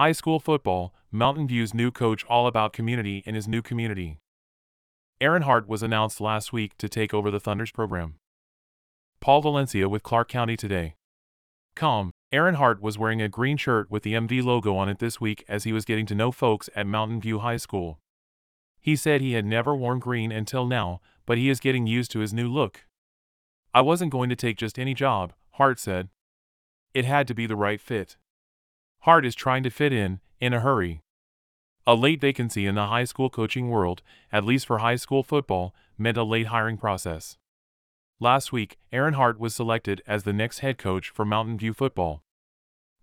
High school football, Mountain View's new coach all about community in his new community. Aaron Hart was announced last week to take over the Thunder's program. Paul Valencia with Clark County Today. Com. Aaron Hart was wearing a green shirt with the MV logo on it this week as he was getting to know folks at Mountain View High School. He said he had never worn green until now, but he is getting used to his new look. I wasn't going to take just any job, Hart said. It had to be the right fit. Hart is trying to fit in, in a hurry. A late vacancy in the high school coaching world, at least for high school football, meant a late hiring process. Last week, Aaron Hart was selected as the next head coach for Mountain View football.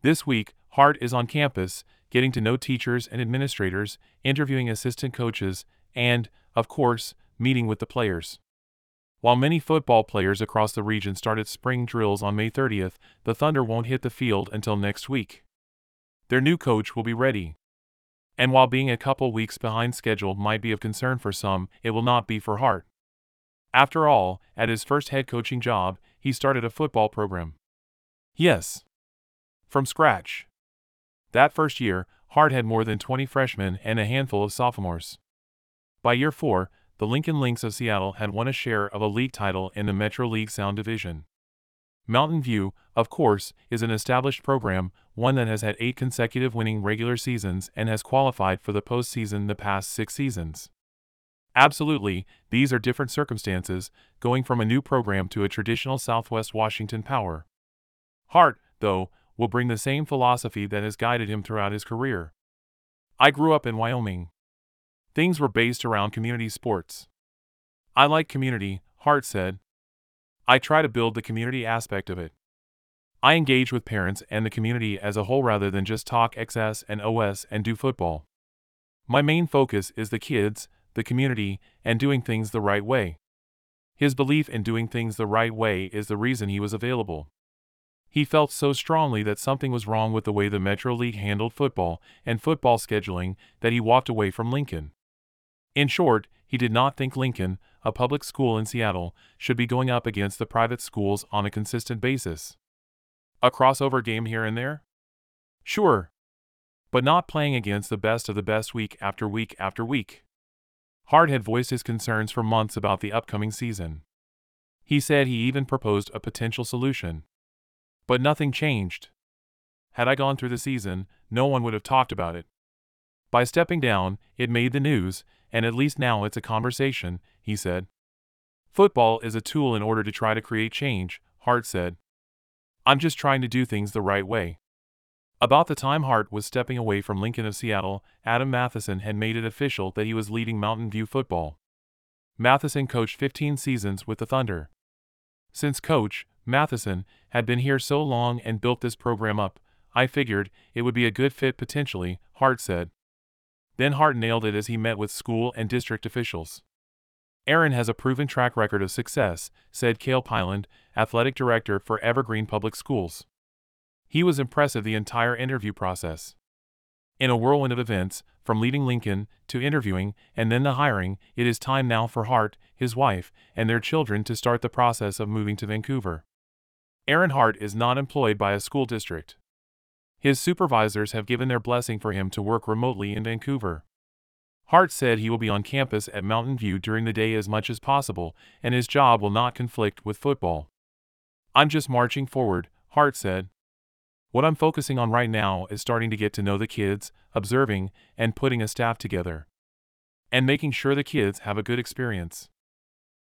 This week, Hart is on campus, getting to know teachers and administrators, interviewing assistant coaches, and, of course, meeting with the players. While many football players across the region started spring drills on May 30th, the Thunder won't hit the field until next week. Their new coach will be ready. And while being a couple weeks behind schedule might be of concern for some, it will not be for Hart. After all, at his first head coaching job, he started a football program. Yes. From scratch. That first year, Hart had more than 20 freshmen and a handful of sophomores. By year four, the Lincoln Lynx of Seattle had won a share of a league title in the Metro League Sound Division. Mountain View, of course, is an established program, one that has had eight consecutive winning regular seasons and has qualified for the postseason the past six seasons. Absolutely, these are different circumstances, going from a new program to a traditional Southwest Washington power. Hart, though, will bring the same philosophy that has guided him throughout his career. I grew up in Wyoming. Things were based around community sports. I like community, Hart said, I try to build the community aspect of it. I engage with parents and the community as a whole rather than just talk XS and OS and do football. My main focus is the kids, the community, and doing things the right way. His belief in doing things the right way is the reason he was available. He felt so strongly that something was wrong with the way the Metro League handled football and football scheduling that he walked away from Lincoln. In short, he did not think Lincoln, a public school in Seattle, should be going up against the private schools on a consistent basis. A crossover game here and there? Sure. But not playing against the best of the best week after week after week. Hart had voiced his concerns for months about the upcoming season. He said he even proposed a potential solution. But nothing changed. Had I gone through the season, no one would have talked about it. By stepping down, it made the news, and at least now it's a conversation, he said. Football is a tool in order to try to create change, Hart said. I'm just trying to do things the right way. About the time Hart was stepping away from Lincoln of Seattle, Adam Mathieson had made it official that he was leading Mountain View football. Mathieson coached 15 seasons with the Thunder. Since coach, Mathieson, had been here so long and built this program up, I figured it would be a good fit potentially, Hart said. Then Hart nailed it as he met with school and district officials. Aaron has a proven track record of success, said Cale Pyland, athletic director for Evergreen Public Schools. He was impressive the entire interview process. In a whirlwind of events, from leading Lincoln to interviewing and then the hiring, it is time now for Hart, his wife, and their children to start the process of moving to Vancouver. Aaron Hart is not employed by a school district. His supervisors have given their blessing for him to work remotely in Vancouver. Hart said he will be on campus at Mountain View during the day as much as possible, and his job will not conflict with football. I'm just marching forward, Hart said. What I'm focusing on right now is starting to get to know the kids, observing, and putting a staff together. And making sure the kids have a good experience.